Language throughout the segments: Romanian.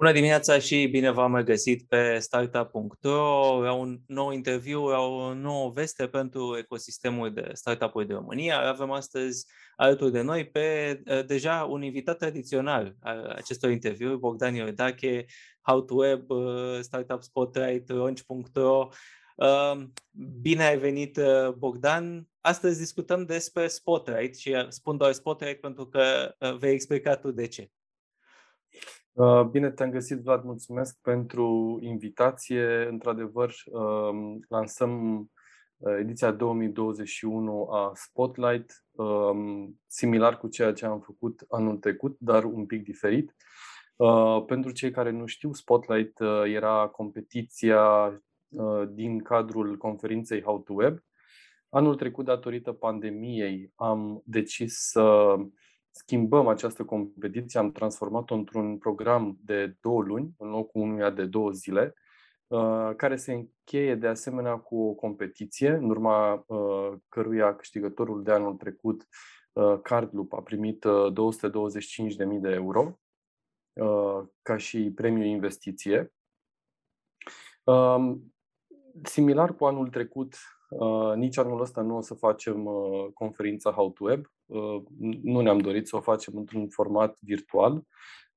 Bună dimineața și bine v-am regăsit pe startup.ro la un nou interviu, la o nouă veste pentru ecosistemul de startup-uri de România. Avem astăzi alături de noi pe deja un invitat tradițional al acestor interviuri, Bogdan Iordache, How to Web, Startup Spotlight, Launch.ro. Bine ai venit, Bogdan! Astăzi discutăm despre Spotlight și spun doar Spotlight pentru că vei explica tu de ce. Uh, bine te-am găsit, Vlad, mulțumesc pentru invitație. Într-adevăr, um, lansăm uh, ediția 2021 a Spotlight, um, similar cu ceea ce am făcut anul trecut, dar un pic diferit. Uh, pentru cei care nu știu, Spotlight era competiția din cadrul conferinței How to Web. Anul trecut, datorită pandemiei, am decis să schimbăm această competiție, am transformat-o într-un program de două luni, în locul unuia de două zile, uh, care se încheie de asemenea cu o competiție, în urma uh, căruia câștigătorul de anul trecut, uh, Cardloop, a primit 225.000 de euro ca și premiu investiție. Um, similar cu anul trecut, nici anul ăsta nu o să facem conferința How to Web, Uh, nu ne-am dorit să o facem într-un format virtual.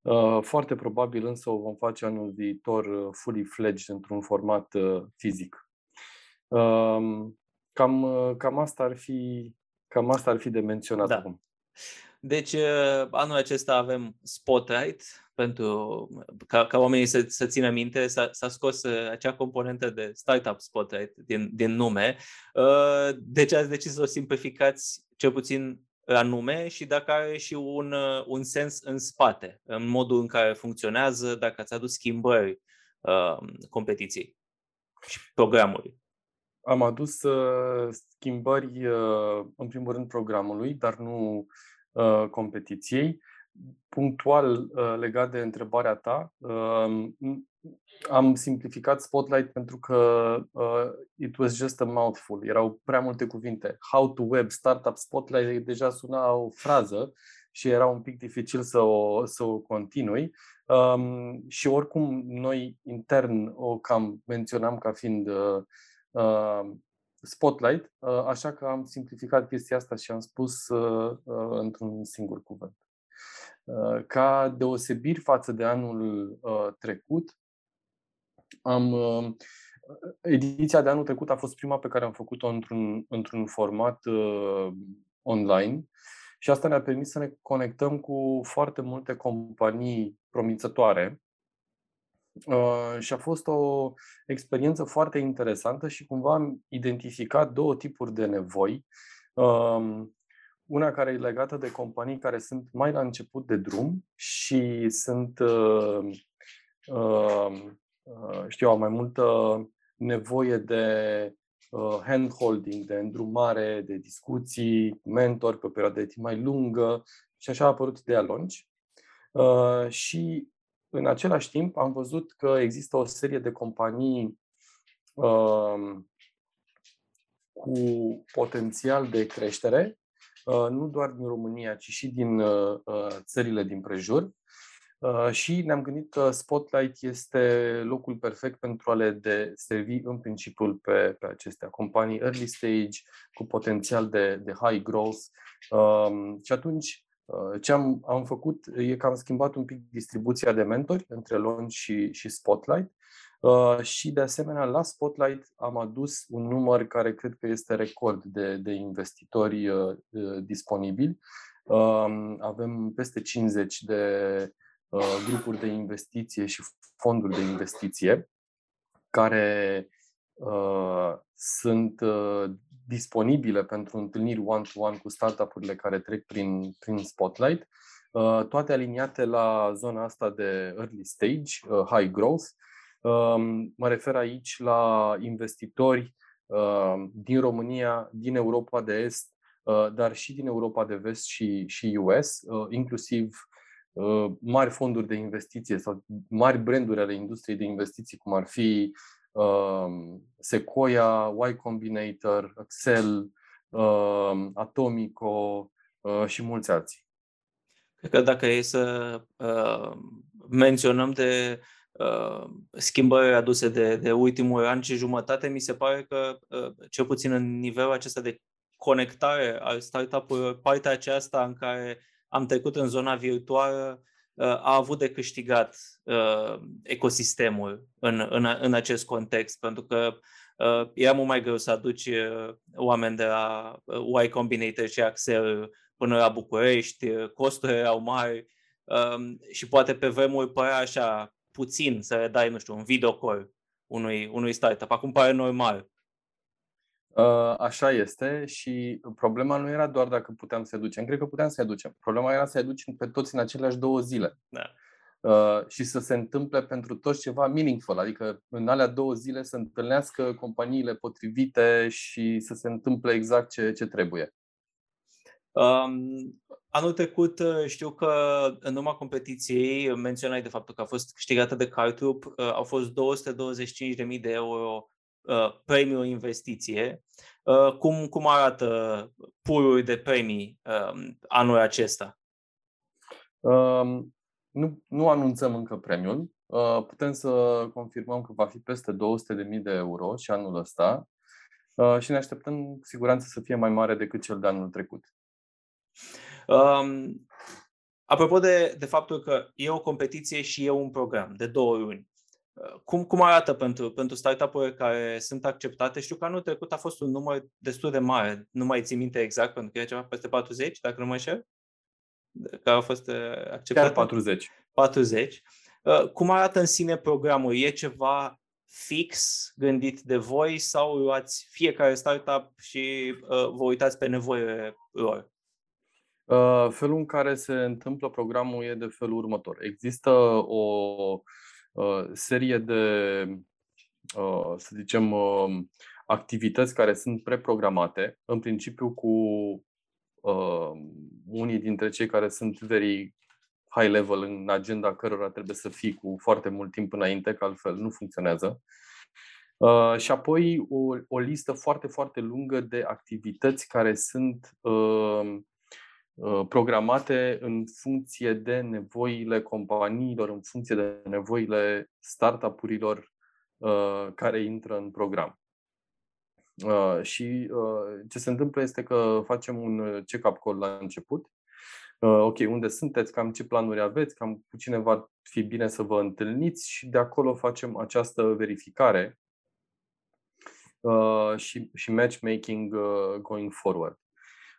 Uh, foarte probabil însă o vom face anul viitor uh, fully fledged într-un format fizic. Um, cam, cam, asta ar fi, cam asta ar fi de menționat da. acum. Deci, anul acesta avem Spotlight, pentru ca, ca oamenii să, să țină minte, s-a, s-a scos acea componentă de Startup Spotlight din, din nume. Deci ați decis să o simplificați cel puțin anume și dacă are și un, uh, un sens în spate, în modul în care funcționează, dacă ați adus schimbări uh, competiției și programului. Am adus uh, schimbări, uh, în primul rând, programului, dar nu uh, competiției. Punctual, uh, legat de întrebarea ta, uh, am simplificat Spotlight pentru că uh, it was just a mouthful. Erau prea multe cuvinte. How to web, startup, Spotlight deja suna o frază și era un pic dificil să o, să o continui. Um, și oricum noi intern o cam menționam ca fiind uh, uh, Spotlight, uh, așa că am simplificat chestia asta și am spus uh, uh, într-un singur cuvânt. Uh, ca deosebiri față de anul uh, trecut, am, uh, ediția de anul trecut a fost prima pe care am făcut-o într-un, într-un format uh, online și asta ne-a permis să ne conectăm cu foarte multe companii promițătoare Uh, și a fost o experiență foarte interesantă și cumva am identificat două tipuri de nevoi. Uh, una care e legată de companii care sunt mai la început de drum și sunt uh, uh, Uh, știu, au mai multă nevoie de uh, handholding, de îndrumare, de discuții, mentor pe o perioadă de timp mai lungă și așa a apărut ideea Launch. Uh, și în același timp am văzut că există o serie de companii cu potențial de creștere, nu doar din România, ci și din țările din prejur, Uh, și ne-am gândit că Spotlight este locul perfect pentru a le de servi în principiu pe, pe acestea, companii early stage cu potențial de, de high growth. Um, și atunci uh, ce am, am făcut e că am schimbat un pic distribuția de mentori între Launch și, și Spotlight uh, și de asemenea la Spotlight am adus un număr care cred că este record de, de investitori uh, disponibili. Uh, avem peste 50 de Uh, grupuri de investiție și fonduri de investiție care uh, sunt uh, disponibile pentru întâlniri one-to-one cu startup-urile care trec prin, prin Spotlight, uh, toate aliniate la zona asta de early stage, uh, high growth. Um, mă refer aici la investitori uh, din România, din Europa de Est, dar și din Europa de Vest și, și US, inclusiv Uh, mari fonduri de investiție sau mari branduri ale industriei de investiții, cum ar fi uh, Sequoia, Y Combinator, Excel, uh, Atomico uh, și mulți alții. Cred că dacă e să uh, menționăm de uh, schimbări aduse de, de ultimul an și jumătate, mi se pare că, uh, cel puțin în nivelul acesta de conectare al startup-urilor, partea aceasta în care am trecut în zona virtuală uh, a avut de câștigat uh, ecosistemul în, în, în acest context, pentru că uh, era mult mai greu să aduci uh, oameni de la uh, Y Combinator și Axel până la București, uh, costurile erau mari uh, și poate pe vremuri părea așa puțin să le dai, nu știu, un videocall unui, unui startup. Acum pare normal. Uh, așa este și problema nu era doar dacă puteam să ducem. Cred că puteam să ducem. Problema era să ducem pe toți în aceleași două zile. Da. Uh, și să se întâmple pentru toți ceva meaningful, adică în alea două zile să întâlnească companiile potrivite și să se întâmple exact ce, ce trebuie. Um, anul trecut uh, știu că în urma competiției menționai de faptul că a fost câștigată de Cartrup, uh, au fost 225.000 de euro uh, premiu investiție. Uh, cum, cum arată purul de premii uh, anul acesta? Um, nu, nu anunțăm încă premiul. Uh, putem să confirmăm că va fi peste 200.000 de euro și anul ăsta uh, și ne așteptăm cu siguranță să fie mai mare decât cel de anul trecut. Um, apropo de, de faptul că e o competiție și e un program de două luni, cum, cum arată pentru, pentru startup-uri care sunt acceptate? Știu că anul trecut a fost un număr destul de mare, nu mai țin minte exact, pentru că e ceva peste 40, dacă nu mă înșel, care au fost uh, acceptate. Chiar 40. 40. Uh, cum arată în sine programul? E ceva fix gândit de voi sau luați fiecare startup și uh, vă uitați pe nevoile lor? Uh, felul în care se întâmplă programul e de felul următor. Există o Uh, serie de, uh, să zicem, uh, activități care sunt preprogramate, în principiu cu unii dintre cei care sunt very high level în agenda cărora trebuie să fii cu foarte mult timp înainte, că altfel nu funcționează. Uh, și apoi o, o listă foarte, foarte lungă de activități care sunt uh, Uh, programate în funcție de nevoile companiilor, în funcție de nevoile startup-urilor uh, care intră în program. Uh, și ce se întâmplă este că facem un check-up call la început. Ok, unde sunteți, cam ce planuri aveți, cam cu cine va fi bine să vă întâlniți și de acolo facem această verificare și, și matchmaking going forward.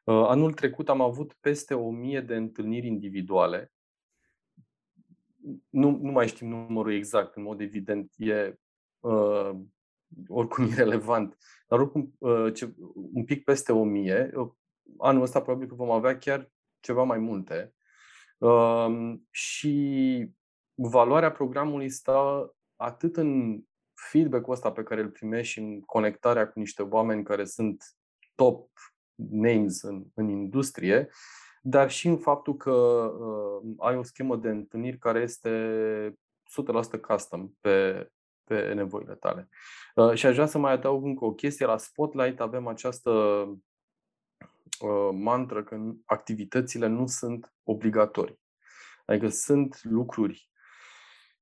Uh, anul trecut am avut peste o mie de întâlniri individuale. Nu, nu mai știm numărul exact, în mod evident, e uh, oricum irrelevant, dar oricum uh, ce, un pic peste o mie. Uh, anul ăsta probabil că vom avea chiar ceva mai multe. Uh, și valoarea programului stă atât în feedback-ul ăsta pe care îl primești și în conectarea cu niște oameni care sunt top names în, în industrie, dar și în faptul că uh, ai o schemă de întâlniri care este 100% custom pe, pe nevoile tale. Uh, și aș vrea să mai adaug încă o chestie. La Spotlight avem această uh, mantră că activitățile nu sunt obligatorii. Adică sunt lucruri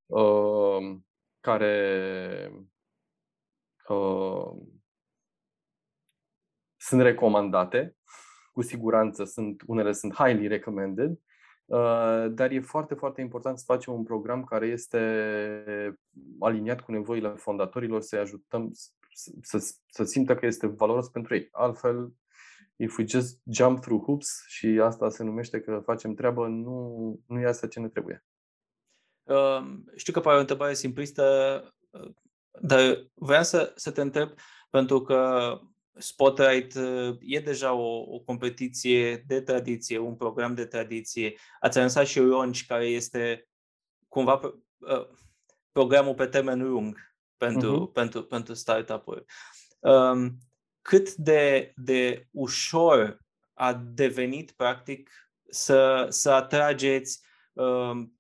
uh, care uh, sunt recomandate, cu siguranță sunt, unele sunt highly recommended, uh, dar e foarte, foarte important să facem un program care este aliniat cu nevoile fondatorilor, să-i ajutăm să, să, să simtă că este valoros pentru ei. Altfel, if we just jump through hoops și asta se numește că facem treabă, nu, nu e asta ce ne trebuie. Uh, știu că pare o întrebare simplistă, uh, dar vreau să, să te întreb, pentru că Spotlight uh, e deja o, o competiție de tradiție, un program de tradiție. Ați lansat și Launch, care este cumva uh, programul pe termen lung pentru, uh-huh. pentru, pentru startup-uri. Um, cât de, de ușor a devenit, practic, să, să atrageți um,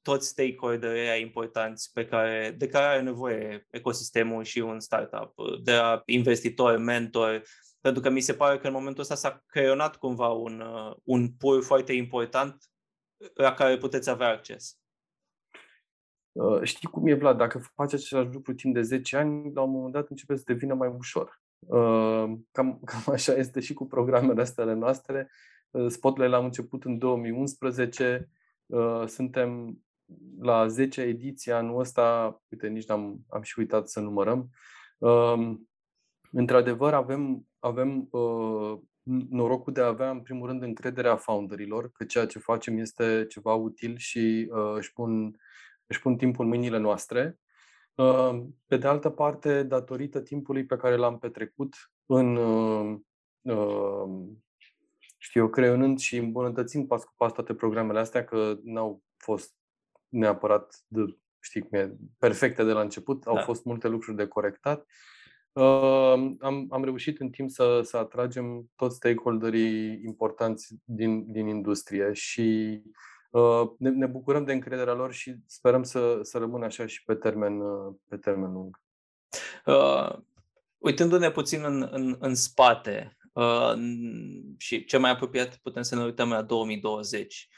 toți stakeholderii importanți pe care, de care are nevoie ecosistemul și un startup, de la investitori, mentori, pentru că mi se pare că în momentul ăsta s-a creionat cumva un, uh, un pool foarte important la care puteți avea acces. Uh, știi cum e, Vlad, dacă faci același lucru timp de 10 ani, la un moment dat începe să devină mai ușor. Uh, cam, cam așa este și cu programele astea ale noastre. Uh, Spotlight l-am început în 2011, suntem la 10 ediție anul ăsta, uite, nici am am și uitat să numărăm. Într-adevăr, avem, avem norocul de a avea, în primul rând, încrederea founderilor, că ceea ce facem este ceva util și uh, își, pun, își pun timpul în mâinile noastre. Uh, pe de altă parte, datorită timpului pe care l-am petrecut în, uh, uh, știu eu, creionând și îmbunătățind pas cu pas toate programele astea, că n-au fost neapărat de, știi cum e, perfecte de la început, da. au fost multe lucruri de corectat. Uh, am, am reușit în timp să, să atragem toți stakeholderii importanți din, din industrie și uh, ne, ne bucurăm de încrederea lor și sperăm să, să rămână așa și pe termen, uh, pe termen lung. Uh, uitându-ne puțin în, în, în spate uh, și ce mai apropiat putem să ne uităm la 2020,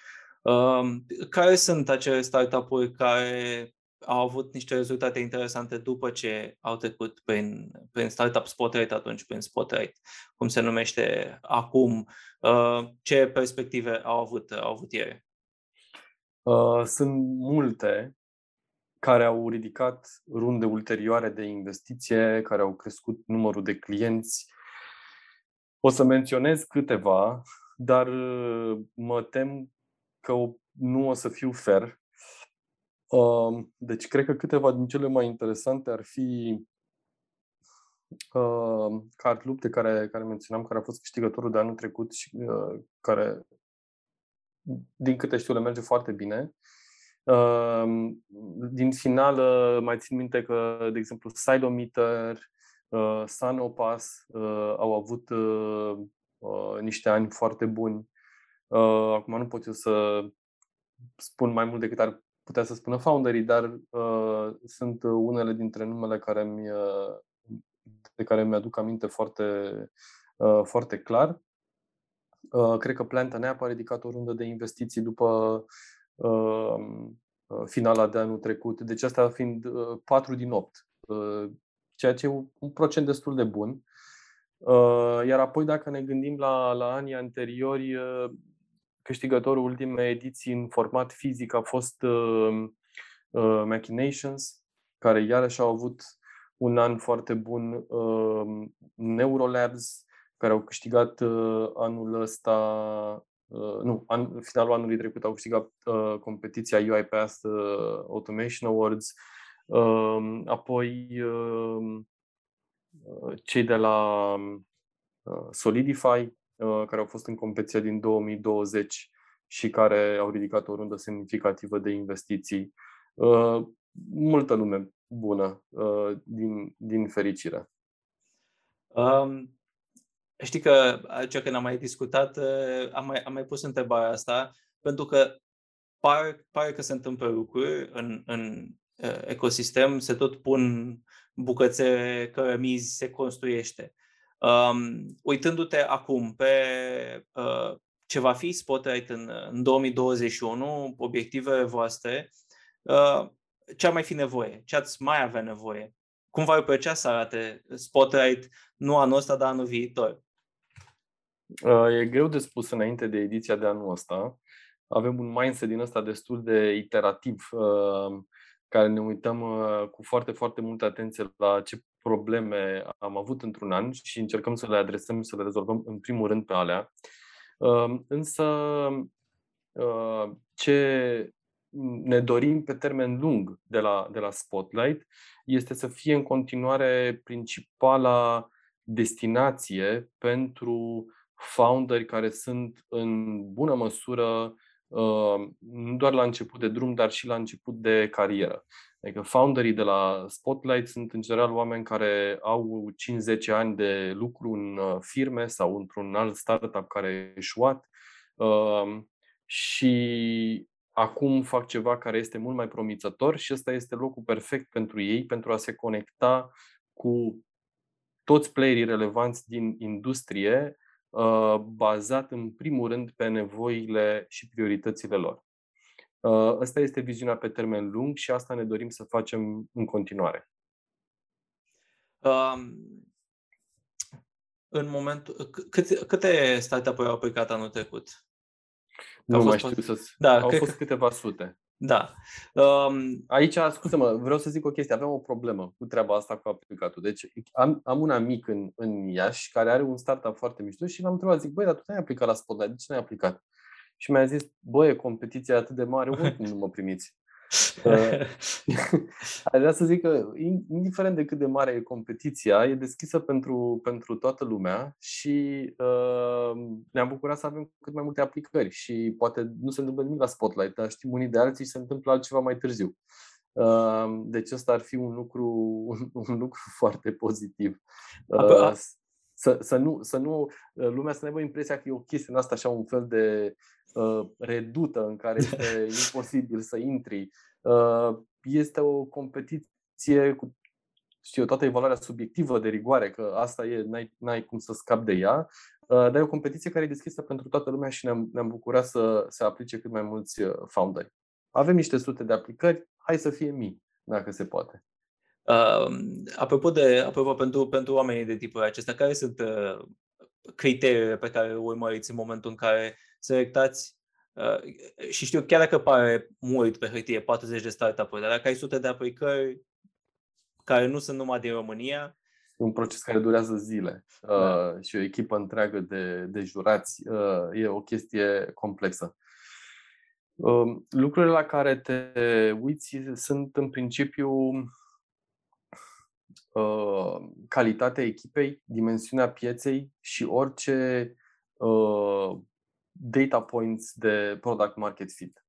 uh, care sunt acele startup-uri care au avut niște rezultate interesante după ce au trecut prin, prin Startup Spotlight, atunci prin Spotlight, cum se numește acum. Uh, ce perspective au avut, au avut ele? Uh, sunt multe care au ridicat runde ulterioare de investiție, care au crescut numărul de clienți. O să menționez câteva, dar uh, mă tem că nu o să fiu fer deci, cred că câteva din cele mai interesante ar fi uh, Card de care, care menționam, care a fost câștigătorul de anul trecut și uh, care, din câte știu, le merge foarte bine. Uh, din final, mai țin minte că, de exemplu, Silometer, uh, Sanopass uh, au avut uh, uh, niște ani foarte buni. Uh, acum nu pot eu să spun mai mult decât ar putea să spună founderii, dar uh, sunt unele dintre numele care mi, uh, de care mi-aduc aminte foarte, uh, foarte clar. Uh, cred că Planta Neap a ridicat o rundă de investiții după uh, uh finala de anul trecut, deci asta fiind uh, 4 din 8, uh, ceea ce e un procent destul de bun. Uh, iar apoi, dacă ne gândim la, la anii anteriori, uh, câștigătorul ultimei ediții în format fizic a fost uh, uh, Machinations, care iarăși au avut un an foarte bun. Uh, Neurolabs, care au câștigat uh, anul ăsta, uh, nu, an, finalul anului trecut au câștigat uh, competiția UiPath uh, Automation Awards. Uh, apoi uh, cei de la uh, Solidify, Uh, care au fost în competiția din 2020 și care au ridicat o rundă semnificativă de investiții. Uh, multă lume bună, uh, din, din fericire. Um, știi că ce când am mai discutat, am mai, am mai pus întrebarea asta, pentru că pare, pare că se întâmplă lucruri în, în ecosistem, se tot pun bucățe, cărămizi, se construiește. Um, uitându-te acum pe uh, ce va fi Spotlight în, în 2021, obiectivele voastre, uh, ce ar mai fi nevoie? Ce ați mai avea nevoie? Cum va plăcea să arate Spotlight nu anul ăsta, dar anul viitor? Uh, e greu de spus înainte de ediția de anul ăsta. Avem un mindset din ăsta destul de iterativ, uh, care ne uităm uh, cu foarte, foarte multă atenție la ce probleme am avut într-un an și încercăm să le adresăm și să le rezolvăm în primul rând pe alea. Um, însă, uh, ce ne dorim pe termen lung de la, de la Spotlight este să fie în continuare principala destinație pentru founderi care sunt în bună măsură uh, nu doar la început de drum, dar și la început de carieră. Adică founderii de la Spotlight sunt în general oameni care au 5-10 ani de lucru în uh, firme sau într-un alt startup care a eșuat um, și acum fac ceva care este mult mai promițător și ăsta este locul perfect pentru ei pentru a se conecta cu toți playerii relevanți din industrie, uh, bazat în primul rând pe nevoile și prioritățile lor. Asta este viziunea pe termen lung și asta ne dorim să facem în continuare. Um, în momentul, câte, câte startup-uri au aplicat anul trecut? Nu mai știu să da, Au fost că... câteva sute. Da. Um... Aici, scuze-mă, vreau să zic o chestie. Avem o problemă cu treaba asta cu aplicatul. Deci am, am un amic în, în Iași care are un startup foarte mișto și l-am întrebat, zic, băi, dar tu n-ai aplicat la Spotlight, de ce n-ai aplicat? Și mi-a zis, băi, competiția atât de mare, oricum nu mă primiți. Aș vrea să zic că, indiferent de cât de mare e competiția, e deschisă pentru, pentru toată lumea și uh, ne-am bucurat să avem cât mai multe aplicări și poate nu se întâmplă nimic la Spotlight, dar știm unii de alții și se întâmplă altceva mai târziu. Uh, deci ăsta ar fi un lucru, un, un lucru foarte pozitiv. Uh, să, să, nu, să nu, lumea să nu aibă impresia că e o chestie în asta așa un fel de Uh, redută în care este imposibil să intri. Uh, este o competiție cu știu, toată evaluarea subiectivă de rigoare, că asta e, n-ai, n-ai cum să scapi de ea, uh, dar e o competiție care e deschisă pentru toată lumea și ne-am, ne-am bucurat să se aplice cât mai mulți founderi. Avem niște sute de aplicări, hai să fie mii, dacă se poate. Uh, apropo de, apropo pentru, pentru oamenii de tipul acesta, care sunt uh, criteriile pe care le urmăriți în momentul în care selectați uh, și știu, chiar dacă pare mult pe hârtie, 40 de startup-uri, dar dacă ai sute de aplicări care nu sunt numai din România, E un proces care durează zile da. uh, și o echipă întreagă de, de jurați. Uh, e o chestie complexă. Uh, lucrurile la care te uiți sunt în principiu uh, calitatea echipei, dimensiunea pieței și orice uh, data points de product market fit.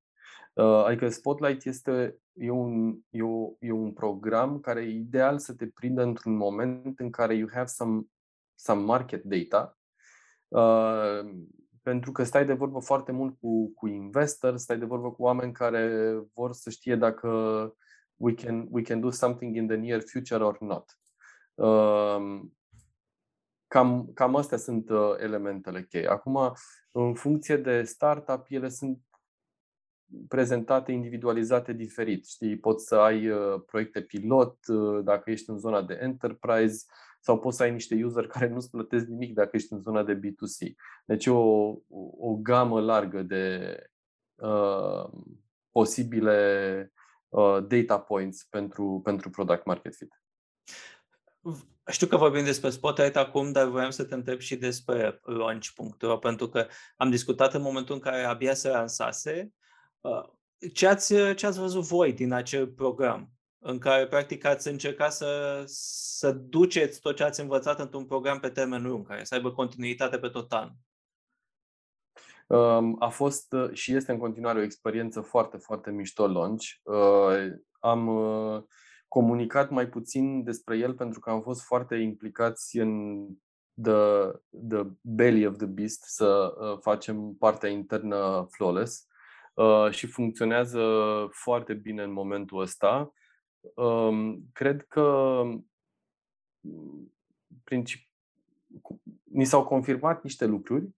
Uh, adică Spotlight este e un, e, o, e un program care e ideal să te prindă într-un moment în care you have some, some market data uh, pentru că stai de vorbă foarte mult cu, cu investors, stai de vorbă cu oameni care vor să știe dacă we can, we can do something in the near future or not. Uh, Cam, cam astea sunt uh, elementele cheie. Acum, în funcție de startup, ele sunt prezentate individualizate diferit. Știi, poți să ai uh, proiecte pilot uh, dacă ești în zona de enterprise sau poți să ai niște user care nu-ți plătesc nimic dacă ești în zona de B2C. Deci o, o gamă largă de uh, posibile uh, data points pentru, pentru product market fit. Știu că vorbim despre Spotlight acum, dar voiam să te întreb și despre launch.ro, pentru că am discutat în momentul în care abia se lansase. Uh, ce ați, ce ați văzut voi din acel program? în care practic ați încercat să, să duceți tot ce ați învățat într-un program pe termen lung, care să aibă continuitate pe tot anul? Um, a fost uh, și este în continuare o experiență foarte, foarte mișto launch. Uh, am comunicat mai puțin despre el pentru că am fost foarte implicați în the, the belly of the beast să uh, facem partea internă flawless uh, și funcționează foarte bine în momentul ăsta. Um, cred că princip- ni s-au confirmat niște lucruri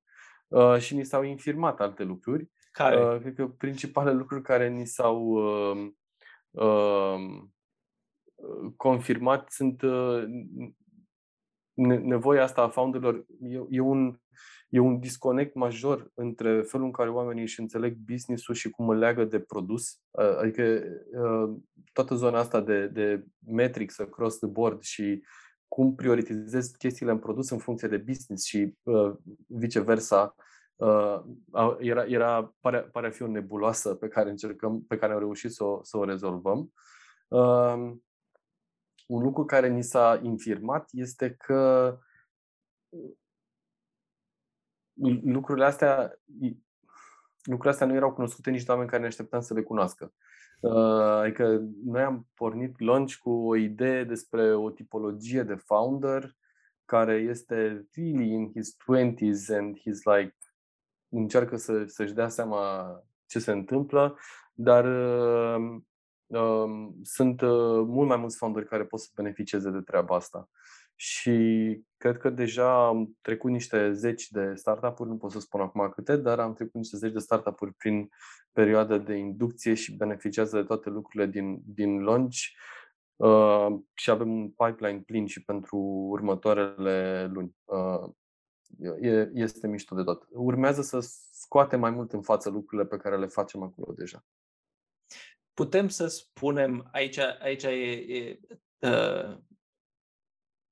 uh, și ni s-au infirmat alte lucruri. Care? Cred că principalele lucruri care ni s-au uh, uh, confirmat sunt uh, nevoia asta a founderilor. E, e, un, e un disconnect major între felul în care oamenii își înțeleg business-ul și cum îl leagă de produs. Uh, adică uh, toată zona asta de, de metrics across the board și cum prioritizezi chestiile în produs în funcție de business și uh, viceversa, uh, era, era, pare, pare a fi o nebuloasă pe care încercăm, pe care am reușit să o, să o rezolvăm. Uh, un lucru care ni s-a infirmat este că lucrurile astea, lucrurile astea nu erau cunoscute nici de oameni care ne așteptam să le cunoască. Uh, adică noi am pornit launch cu o idee despre o tipologie de founder care este really in his 20s and he's like încearcă să, să-și dea seama ce se întâmplă, dar uh, sunt uh, mult mai mulți fonduri care pot să beneficieze de treaba asta. și cred că deja am trecut niște zeci de startup-uri, nu pot să spun acum câte, dar am trecut niște zeci de startup-uri prin perioada de inducție și beneficiază de toate lucrurile din, din launch uh, și avem un pipeline plin și pentru următoarele luni. Uh, e, este mișto de tot. Urmează să scoatem mai mult în față lucrurile pe care le facem acolo deja. Putem să spunem, aici, aici e, e uh,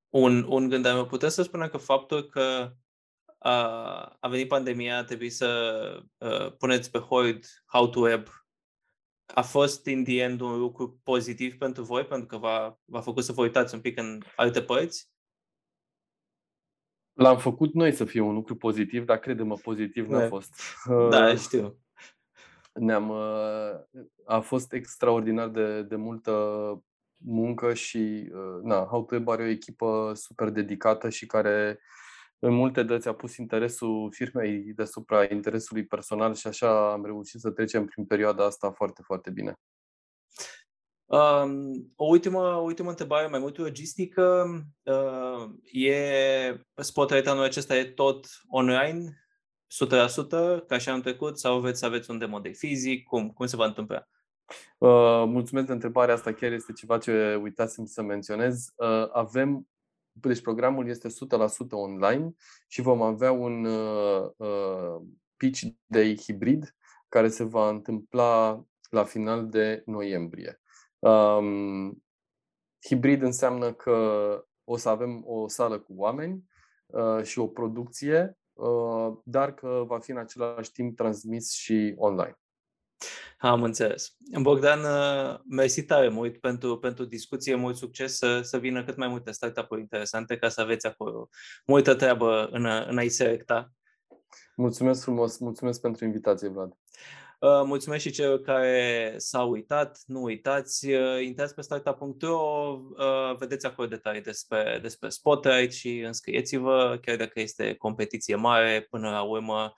un, un gând al meu, putem să spunem că faptul că uh, a venit pandemia, a trebuit să uh, puneți pe hold How to Web a fost in the end un lucru pozitiv pentru voi, pentru că v-a, v-a făcut să vă uitați un pic în alte părți? L-am făcut noi să fie un lucru pozitiv, dar crede-mă, pozitiv nu a fost. Da, știu. Ne-am, a fost extraordinar de, de multă muncă și na, How are o echipă super dedicată și care în multe dăți a pus interesul firmei deasupra interesului personal și așa am reușit să trecem prin perioada asta foarte, foarte bine. Um, o, ultimă, o ultimă întrebare, mai mult logistică. Uh, e Spotlight anul acesta e tot online, 100%, ca și anul trecut, sau veți să aveți un demo de fizic? Cum, cum se va întâmpla? Uh, mulțumesc de întrebarea asta, chiar este ceva ce uitasem să menționez. Uh, avem, deci programul este 100% online și vom avea un uh, uh, pitch day hibrid care se va întâmpla la final de noiembrie. Um, hibrid înseamnă că o să avem o sală cu oameni uh, și o producție, uh, dar că va fi în același timp transmis și online. Am înțeles. Bogdan, uh, mersi tare mult pentru, pentru discuție, mult succes să, să vină cât mai multe startup-uri interesante ca să aveți acolo multă treabă în, în a-i selecta. Mulțumesc frumos, mulțumesc pentru invitație, Vlad. Uh, mulțumesc și celor care s-au uitat, nu uitați, uh, intrați pe startup.ro, vedeți acolo detalii despre, despre Spotlight și înscrieți-vă, chiar dacă este competiție mare, până la urmă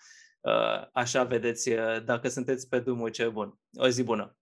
Uh, așa vedeți uh, dacă sunteți pe drumul cel bun. O zi bună!